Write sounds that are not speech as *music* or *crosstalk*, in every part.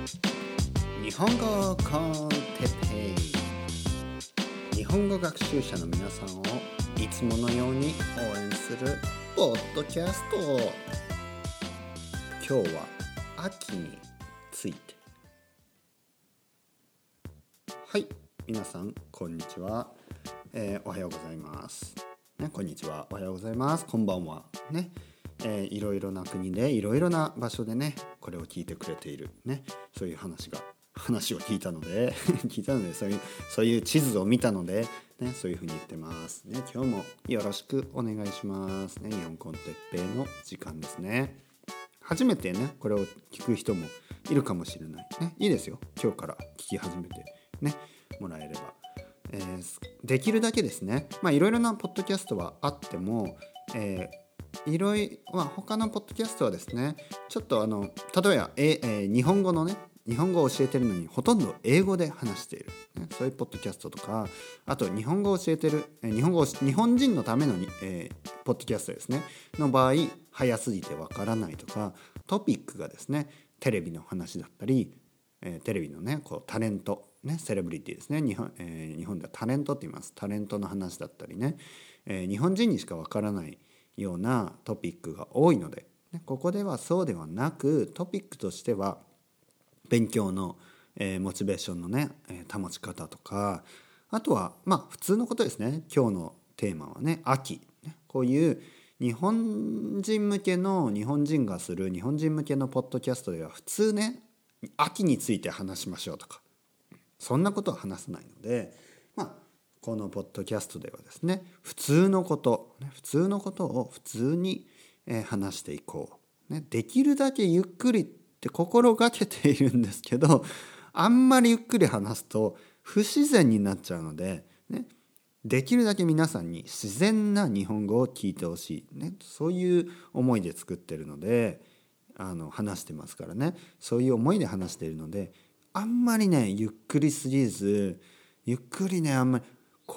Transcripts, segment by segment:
日本語コンテペイ日本語学習者の皆さんをいつものように応援するポッドキャスト。今日は秋についてはい皆さんこんにちは、えーおはようございます、ね、こんにちは。おはようございます。こんばんは。ね。えーいろいろな国でいろいろな場所でねこれを聞いてくれているねそういう話が話を聞いたので *laughs* 聞いたのでそういうそういう地図を見たので、ね、そういうふうに言ってます。ね今日もよろしくお願いします。ね日本コンテッペイの時間ですね。初めてねこれを聞く人もいるかもしれない。ねいいですよ。今日から聞き始めてねもらえれば、えーできるだけですね。まあいろいろなポッドキャストはあっても、えーいろいろ、まあ、他のポッドキャストはですねちょっとあの例えば、ええ日本語のね日本語を教えてるのにほとんど英語で話している、ね、そういうポッドキャストとかあと日本語を教えてる、日本語日本人のためのに、えーポッドキャストですね。の場合早すぎてわからないとかトピックがですねテレビの話だったり、えーテレビのねこうタレント、ね、セレブリティですね。日本,、えー日本ではタレントって言います。タレントの話だったりね、えー日本人にしかわからないようなトピックが多いので、ねここではそうではなくトピックとしては勉強の、えーモチベーションのね、えー保ち方とかあとはまあ普通のことですね。今日のテーマはね秋、こういう日本人向けの日本人がする日本人向けのポッドキャストでは普通ね秋について話しましょうとか。そんなことは話さないのでこのポッドキャストではですね普通のこと普通のことを普通に、話していこう、できるだけゆっくりって心がけているんですけどあんまりゆっくり話すと不自然になっちゃうので、できるだけ皆さんに自然な日本語を聞いてほしい、そういう思いで作ってるのであの話してますからね。そういう思いで話しているのであんまりねゆっくりすぎずゆっくりねあんまり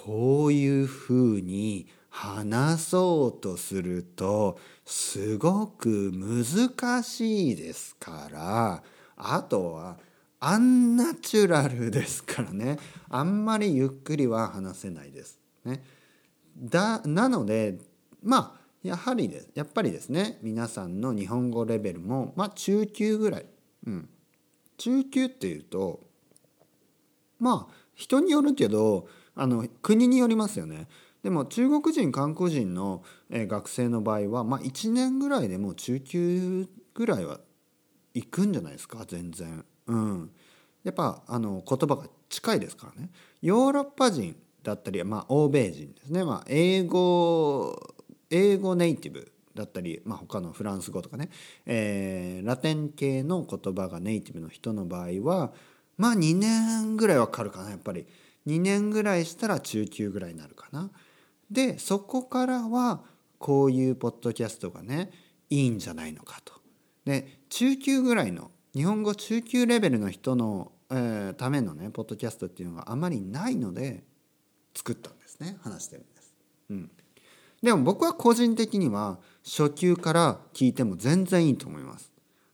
こういうふうに話そうとするとすごく難しいですからあとはアンナチュラルですからね。あんまりゆっくりは話せないです。ね、だなのでまあやはりですやっぱりですね。皆さんの日本語レベルもまあ中級ぐらい、うん、中級っていうとまあ人によるけどあの国によりますよね。でも中国人韓国人の、学生の場合は、まあ、1年ぐらいでもう中級ぐらいは行くんじゃないですか全然。うん、やっぱあの言葉が近いですからね。ヨーロッパ人だったり、まあ、欧米人ですね、まあ、英語英語ネイティブだったり、まあ、他のフランス語とかね、えーラテン系の言葉がネイティブの人の場合はまあ2年ぐらいはかかるかなやっぱり2年ぐらいしたら中級ぐらいになるかな。でそこからはこういうポッドキャストがねいいんじゃないのかと。で中級ぐらいの日本語中級レベルの人の、えーためのねポッドキャストっていうのがあまりないので作ったんですね話してるんです。うん、でも僕は個人的には初級から聞いても全然いいと思います。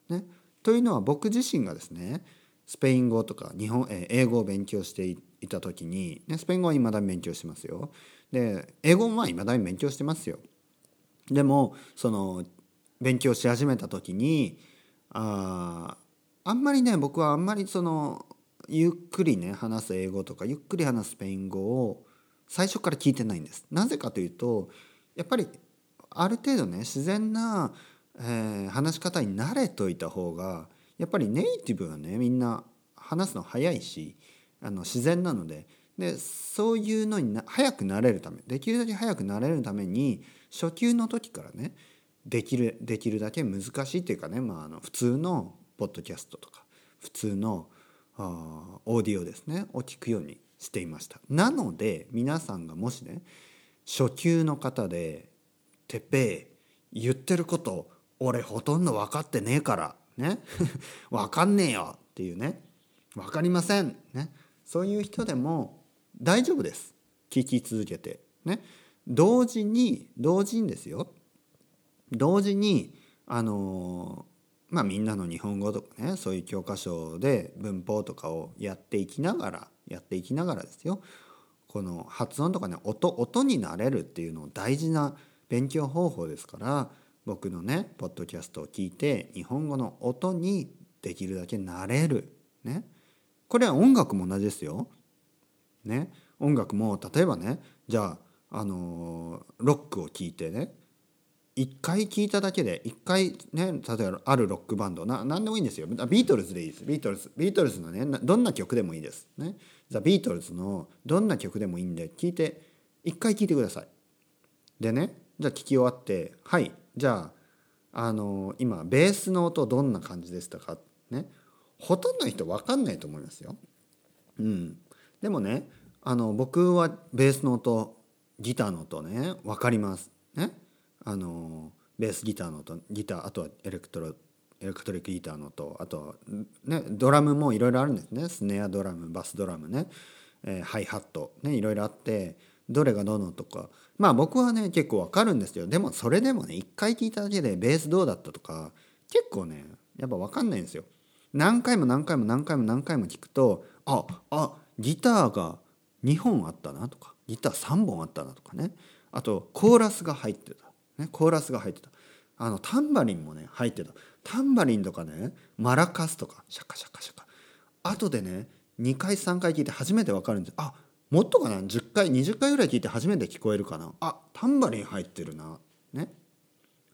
ね、というのは僕自身がですねスペイン語とか日本、えー英語を勉強していた時に、ね、スペイン語は未だに勉強してますよ。で英語もまあ未だに勉強してますよ。でもその勉強し始めた時にああんまりね僕はあんまりそのゆっくりね話す英語とかゆっくり話すスペイン語を最初から聞いてないんです。なぜかというとやっぱりある程度ね自然な、えー話し方に慣れといた方がやっぱりネイティブはねみんな話すの早いしあの自然なのででそういうのにな早くなれるためできるだけ早くなれるために初級の時からねできるできるだけ難しいっていうかね、まあ、あの普通のポッドキャストとか普通のあオーディオですねを聞くようにしていました。なので皆さんがもしね初級の方で「てっぺい言ってること俺ほとんど分かってねえからね。*laughs* 分かんねえよ」っていうね「分かりません」ね。そういう人でも大丈夫です。聞き続けて。ね。同時に同時にですよ。同時にあのまあみんなの日本語とかねそういう教科書で文法とかをやっていきながらやっていきながらですよ。この発音とかね音音になれるっていうのを大事な勉強方法ですから僕のねポッドキャストを聞いて日本語の音にできるだけなれる。ね。これは音楽も同じですよ。ね。音楽も例えばねじゃああのロックを聴いてね一回聴いただけで一回ね例えばあるロックバンドな何でもいいんですよ。ビートルズでいいです。ビートルズビートルズのねどんな曲でもいいです。ね。ザ・ビートルズのどんな曲でもいいんで聞いて一回聴いてください。でねじゃあ聴き終わってはい。じゃああの今ベースの音どんな感じでしたか？ね。ほとんどの人分かんないと思いますよ。うん。でもねあの僕はベースの音ギターの音ね分かります。ね。あのベースギターの音ギターあとはエレクトロエレクトリックギターの音あとねドラムもいろいろあるんですね。スネアドラムバスドラムね、えー、ハイハットねいろいろあってどれがどのとか。まあ僕はね結構わかるんですよ。でもそれでもね一回聞いただけでベースどうだったとか結構ねやっぱわかんないんですよ。何回も何回も何回も何回も聞くとああギターが2本あったなとかギター3本あったなとかね。あとコーラスが入ってた。ね、コーラスが入ってた。あのタンバリンもね入ってた。タンバリンとかねマラカスとかシャカシャカシャカ。後でね2回3回聞いて初めて分かるんですあもっとかな？10回20回ぐらい聞いて初めて聞こえるかな？あタンバリン入ってるな。ね？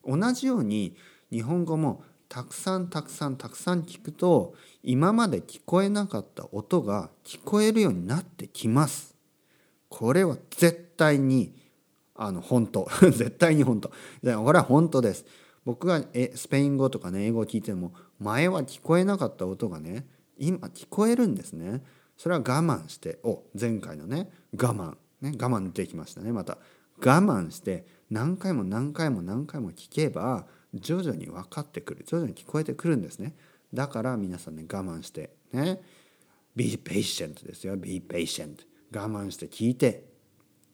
同じように日本語もたくさんたくさんたくさん聞くと今まで聞こえなかった音が聞こえるようになってきます。これは絶対にあの本当。*laughs* 絶対に本当。これは本当です。僕がえスペイン語とかね英語を聞いても前は聞こえなかった音がね今聞こえるんですね。それは我慢してお前回のね我慢。ね我慢できましたねまた。我慢して何回も何回も何回も聞けば徐々に分かってくる。徐々に聞こえてくるんですね。だから皆さんね我慢してね。Be patient ですよ。Be patient 我慢して聞いて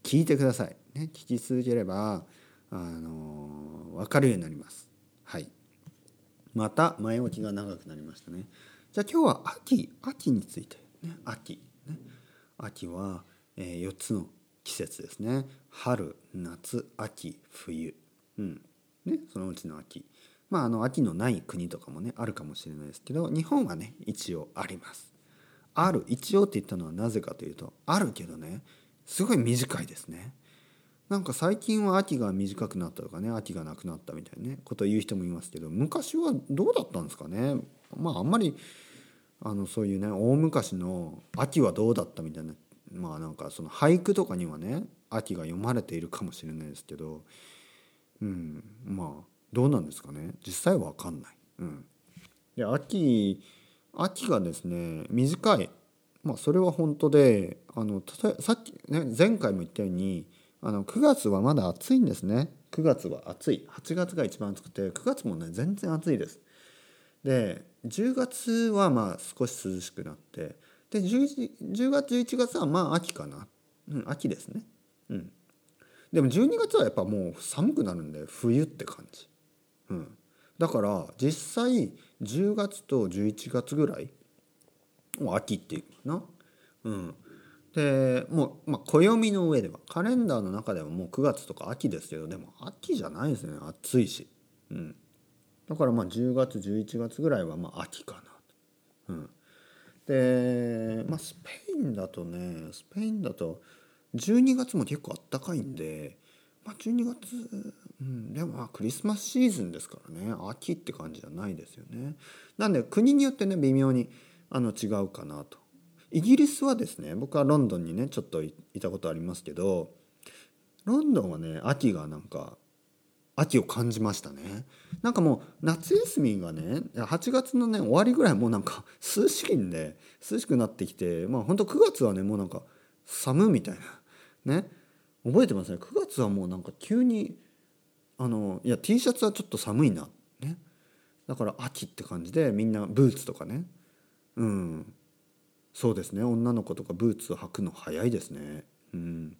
聞いてください。ね、聞き続ければ、あの分かるようになります。はい。また前置きが長くなりましたね。じゃあ今日は秋秋について、ね、秋、ね、秋は、えー、4つの季節ですね。春夏秋冬、うん。ね、そのうちの秋。まああの秋のない国とかもねあるかもしれないですけど日本はね一応あります。ある一応って言ったのはなぜかというとあるけどねすごい短いですね。なんか最近は秋が短くなったとかね秋がなくなったみたいなねことを言う人もいますけど昔はどうだったんですかね。まああんまりあのそういうね大昔の秋はどうだったみたいなまあなんかその俳句とかにはね秋が読まれているかもしれないですけどうんまあどうなんですかね。実際は分かんない。うん、で秋秋がですね短い。まあそれは本当であの例えさっきね前回も言ったようにあの9月はまだ暑いんですね。9月は暑い。8月が一番暑くて9月もね全然暑いです。で10月はまあ少し涼しくなってで 10, 10月11月はまあ秋かな、うん、秋ですね。うん。でも12月はやっぱもう寒くなるんで冬って感じ、うん、だから実際10月と11月ぐらいもう秋っていうかな。うん。でもう、まあ、暦の上ではカレンダーの中ではもう9月とか秋ですけどでも秋じゃないですね暑いし、うん、だからまあ10月11月ぐらいはまあ秋かな、うん、で、まあ、スペインだとねスペインだと12月も結構あったかいんで、まあ、12月、うん、でもまあクリスマスシーズンですからね秋って感じじゃないですよね。なんで国によってね微妙にあの違うかなと。イギリスはですね僕はロンドンにねちょっといたことありますけどロンドンはね秋がなんか秋を感じましたね。なんかもう夏休みがね8月のね終わりぐらいもうなんか *laughs* 涼しいんで涼しくなってきてまあほんと9月はねもうなんか寒みたいな。ね。覚えてますね。9月はもうなんか急にあのいや T シャツはちょっと寒いな。ね。だから秋って感じでみんなブーツとかね。うん。そうですね。女の子とかブーツを履くの早いですね。うん。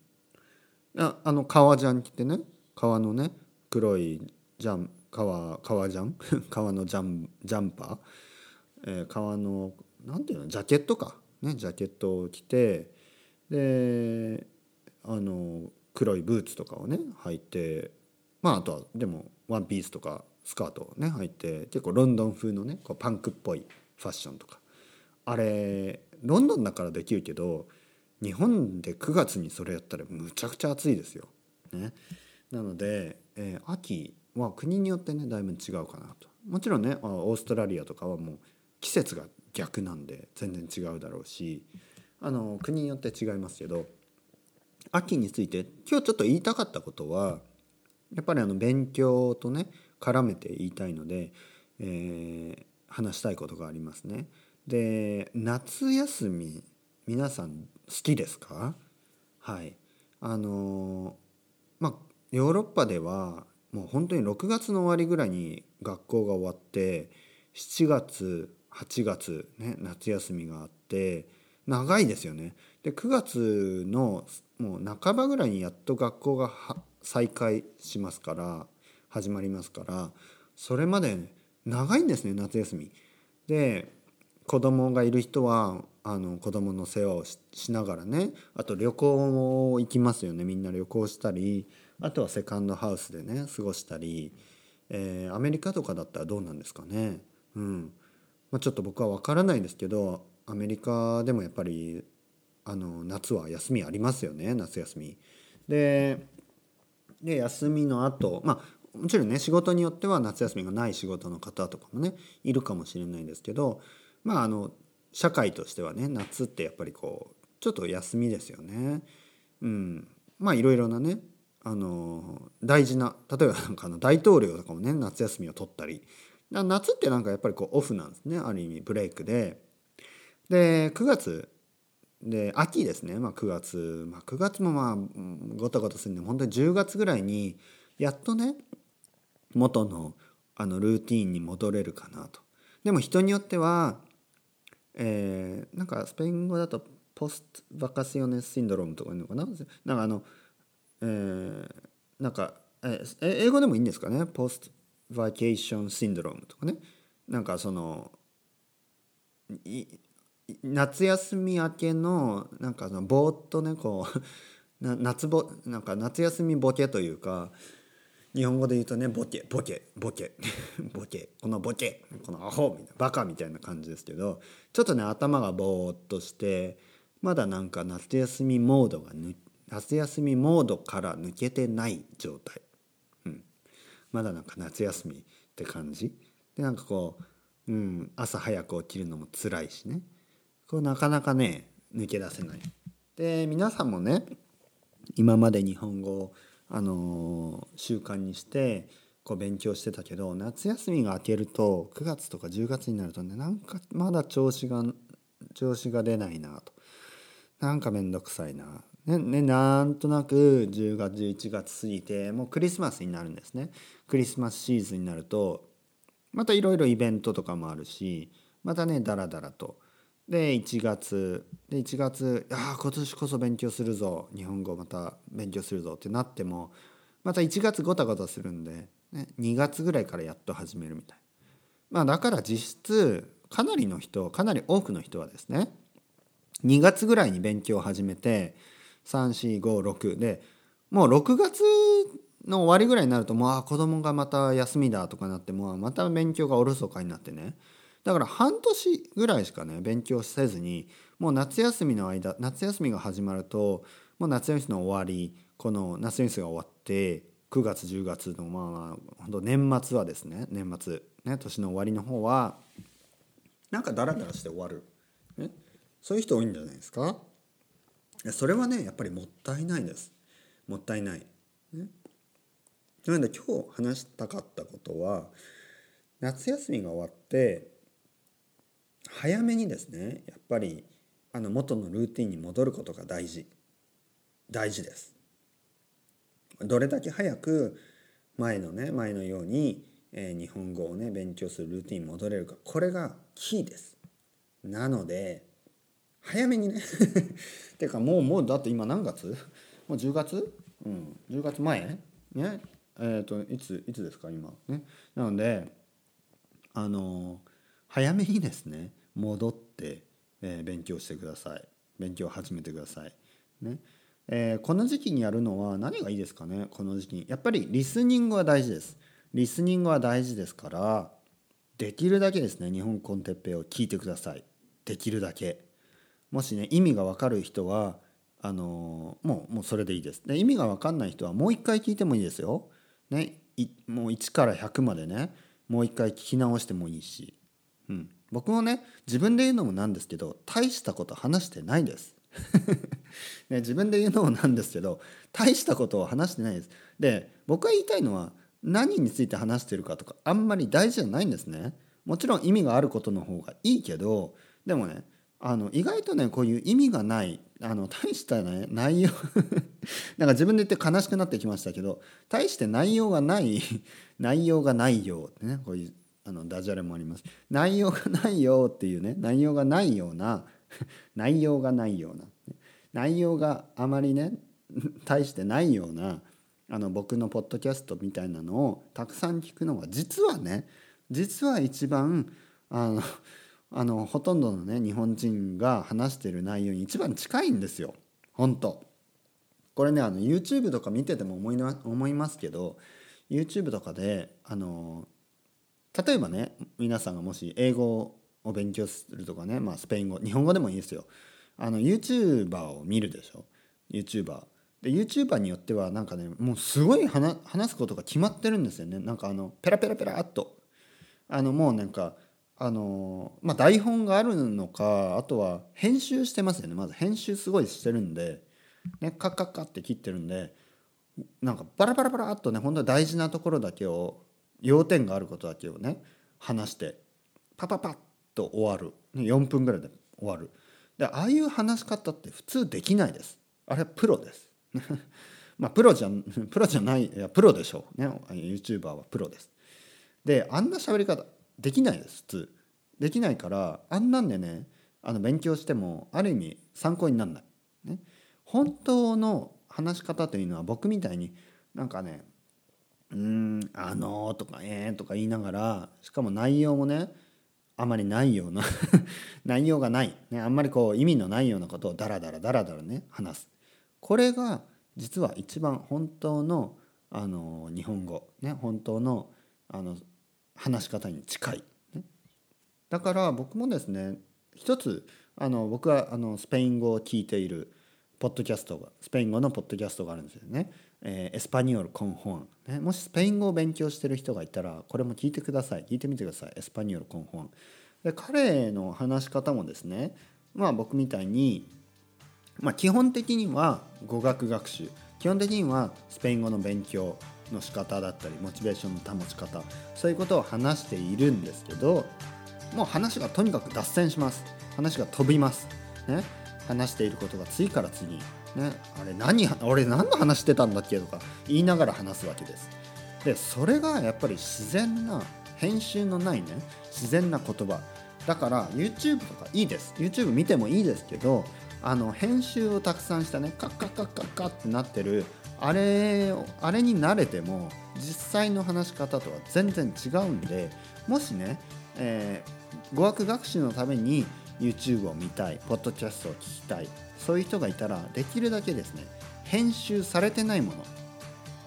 ああの革ジャン着てね。革のね黒いジャン革革ジャン？*laughs* 革のジャンジャンパー、えー、革のなんていうの？ジャケットか？ねジャケットを着てであの黒いブーツとかをね履いてまああとはでもワンピースとかスカートをね履いて結構ロンドン風のねこうパンクっぽいファッションとか。あれロンドンだからできるけど日本で9月にそれやったらむちゃくちゃ暑いですよ。ね、なので、えー、秋は国によってねだいぶ違うかなと。もちろんねオーストラリアとかはもう季節が逆なんで全然違うだろうしあの国によって違いますけど秋について今日ちょっと言いたかったことはやっぱりあの勉強とね絡めて言いたいので、えー、話したいことがありますね。で夏休み皆さん好きですか？はいあのまあヨーロッパではもう本当に6月の終わりぐらいに学校が終わって7月8月ね夏休みがあって長いですよね。で9月のもう半ばぐらいにやっと学校が再開しますから始まりますからそれまで長いんですね夏休み。で子供がいる人はあの子供の世話をしながらねあと旅行も行きますよねみんな旅行したりあとはセカンドハウスでね過ごしたり、えー、アメリカとかだったらどうなんですかね。うんまあ、ちょっと僕は分からないですけどアメリカでもやっぱりあの夏は休みありますよね夏休み。でで休みの後まあもちろんね仕事によっては夏休みがない仕事の方とかもねいるかもしれないんですけどまああの社会としてはね夏ってやっぱりこうちょっと休みですよね。うん、まあいろいろなねあの大事な例えばなんかあの大統領とかもね夏休みを取ったり。夏ってなんかやっぱりこうオフなんですね。ある意味ブレイクで。で9月で秋ですね、まあ、9月、まあ、9月もまあごたごたするんで本当に10月ぐらいにやっとね元のあのルーティンに戻れるかなと。でも人によっては、えー、なんかスペイン語だとポストバカシオネスシンドロームとかいうのかな？なんかあの、えー、なんか、え、英語でもいいんですかね？ポストバケーションシンドロームとかね。なんかその夏休み明けのなんかのぼーっとねこう *laughs* 夏ぼなんか夏休みボケというか日本語で言うとねボケボケボケ *laughs* ボケこのボケこのアホみたいなバカみたいな感じですけどちょっとね頭がぼーっとしてまだなんか夏休みモードが夏休みモードから抜けてない状態、うん、まだなんか夏休みって感じ？でなんかこう、うん、朝早く起きるのも辛いしね。これなかなかね抜け出せない。で皆さんもね今まで日本語を、あのー、習慣にしてこう勉強してたけど夏休みが明けると9月とか10月になるとねなんかまだ調子が調子が出ないなと。なんか面倒くさいな。ねね、なんとなく10月11月過ぎてもうクリスマスになるんですね。クリスマスシーズンになるとまたいろいろイベントとかもあるしまたねダラダラと。で1月で1月ああ今年こそ勉強するぞ。日本語また勉強するぞ。ってなってもまた1月ごたごたするんで、ね、2月ぐらいからやっと始めるみたい。まあだから実質かなりの人かなり多くの人はですね2月ぐらいに勉強を始めて3456でもう6月の終わりぐらいになるともうあ子供がまた休みだとかなってもうまた勉強がおろそかになってね。だから半年ぐらいしかね勉強せずにもう夏休みの間夏休みが始まるともう夏休みの終わりこの夏休みが終わって9月10月のまあまあ本当年末はですね年末ね年の終わりの方はなんかダラダラして終わる、ね、そういう人多いんじゃないですか。それはねやっぱりもったいないですもったいない。ね、なので今日話したかったことは夏休みが終わって早めにですねやっぱりあの元のルーティンに戻ることが大事大事です。どれだけ早く前のね前のように、えー、日本語をね勉強するルーティンに戻れるかこれがキーです。なので早めにね。*laughs* てかもうもうだって今何月？もう10月？うん。10月前？ね？えっ、といついつですか今？ね？なのであの早めにですね戻って、えー勉強してください。勉強を始めてください。ね？えーこの時期にやるのは何がいいですかね？この時期。にやっぱりリスニングは大事です。リスニングは大事ですからできるだけですね日本コンテッペイを聞いてください。できるだけ。もしね意味が分かる人はあのもうもうそれでいいです。で意味が分かんない人はもう一回聞いてもいいですよ、ね、いもう1から100までねもう一回聞き直してもいいし、うん、僕もね自分で言うのもなんですけど大したこと話してないです。*laughs* ね、自分で言うのもなんですけど大したことを話してないです。で僕が言いたいのは何について話してるかとかあんまり大事じゃないんですね。もちろん意味があることの方がいいけどでもねあの意外とねこういう意味がないあの大した、ね、内容 *laughs* なんか自分で言って悲しくなってきましたけど大して内容がない *laughs* 内容がないよってねこういうあのダジャレもあります。内容がないよっていうね内容がないような *laughs* 内容がないような内容があまりね大してないようなあの僕のポッドキャストみたいなのをたくさん聞くのが実はね実は一番あのあのほとんどのね日本人が話してる内容に一番近いんですよ。本当。これねあの YouTube とか見てても思いな思いますけど YouTube とかであの例えばね皆さんがもし英語を勉強するとかね、まあ、スペイン語日本語でもいいですよ。あの YouTuber を見るでしょ？YouTuber で YouTuber によってはなんかねもうすごい話すことが決まってるんですよね。なんかあのペラペラペラっと。あのもうなんかあのまあ台本があるのかあとは編集してますよね。まず編集すごいしてるんで、ね、カッカッカって切ってるんでなんかバラバラバラっとね本当に大事なところだけを要点があることだけをね話してパパパッと終わる。ね4分ぐらいで終わる。でああいう話し方って普通できないです。あれはプロです。*laughs* まあプロじゃ *laughs* プロじゃないいやプロでしょう。ね YouTuber はプロです。であんな喋り方できないです普通。できないからあんなんでねあの勉強してもある意味参考にならない、ね、本当の話し方というのは僕みたいになんかね「うんあのー」とか「えー」とか言いながらしかも内容もねあまりないような *laughs* 内容がない、ね、あんまりこう意味のないようなことをダラダラダラダラね話す。これが実は一番本当のあの日本語、ね、本当のあの話し方に近い、ね、だから僕もですね一つあの僕はあのスペイン語を聞いているポッドキャストがスペイン語のポッドキャストがあるんですよね。えーエスパニオル・コンホン、ね。もしスペイン語を勉強してる人がいたらこれも聞いてください。聞いてみてください。エスパニオル・コンホン。で彼の話し方もですねまあ僕みたいに、まあ、基本的には語学学習。基本的にはスペイン語の勉強。の仕方だったりモチベーションの保ち方そういうことを話しているんですけどもう話がとにかく脱線します。話が飛びます、ね、話していることが次から次に、ね、あれ何俺何の話してたんだっけとか言いながら話すわけです。でそれがやっぱり自然な編集のないね自然な言葉。だから YouTube とかいいです。YouTube 見てもいいですけどあの編集をたくさんしたねカッカッカッカッカッってなってるあれあれに慣れても実際の話し方とは全然違うんでもしね、えー語学学習のために YouTube を見たいポッドキャストを聞きたいそういう人がいたらできるだけですね編集されてないも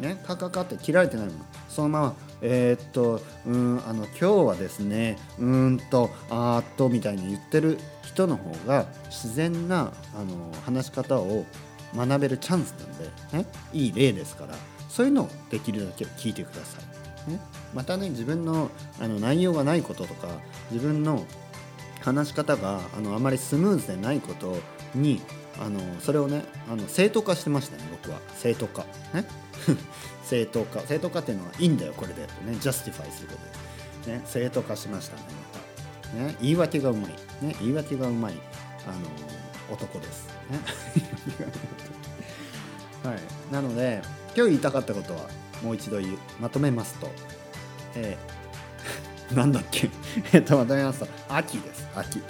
のねカカカって切られてないものそのままえーっとうんあの今日はですねうんとあーっとみたいに言ってる人の方が自然なあの話し方を学べるチャンスなんで、ね、いい例ですからそういうのをできるだけ聞いてください。ね、またね自分のあの内容がないこととか自分の話し方があのあまりスムーズでないことにあのそれをねあの正当化してましたね僕は。正当化。ね。*laughs* 正当化。正当化っていうのはいいんだよこれで。ね justify することで、ね、正当化しましたね、ね、言い訳がうまい、ね、言い訳がうまいあの男です、ね。*laughs* はい、なので今日言いたかったことはもう一度言う。まとめますと、えー *laughs* なんだっけ？*laughs* えっとまとめますと。秋です。秋。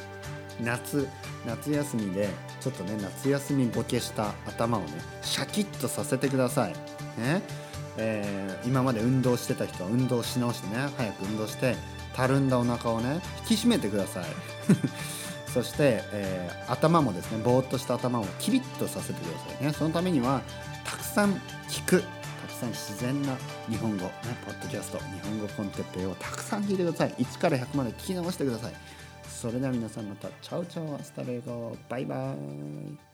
夏。夏休みでちょっとね夏休みボケした頭をねシャキッとさせてください。ね。えー今まで運動してた人は運動し直してね早く運動してたるんだお腹をね引き締めてください。*laughs* そして、えー頭もですねぼーっとした頭をキリッとさせてくださいね。そのためにはたくさん聞く。たくさん自然な日本語、ね、ポッドキャスト日本語コンテッペイをたくさん聞いてください。1から100まで聞き直してください。それでは皆さんまた。チャウチャウアスタレゴ。バイバーイ。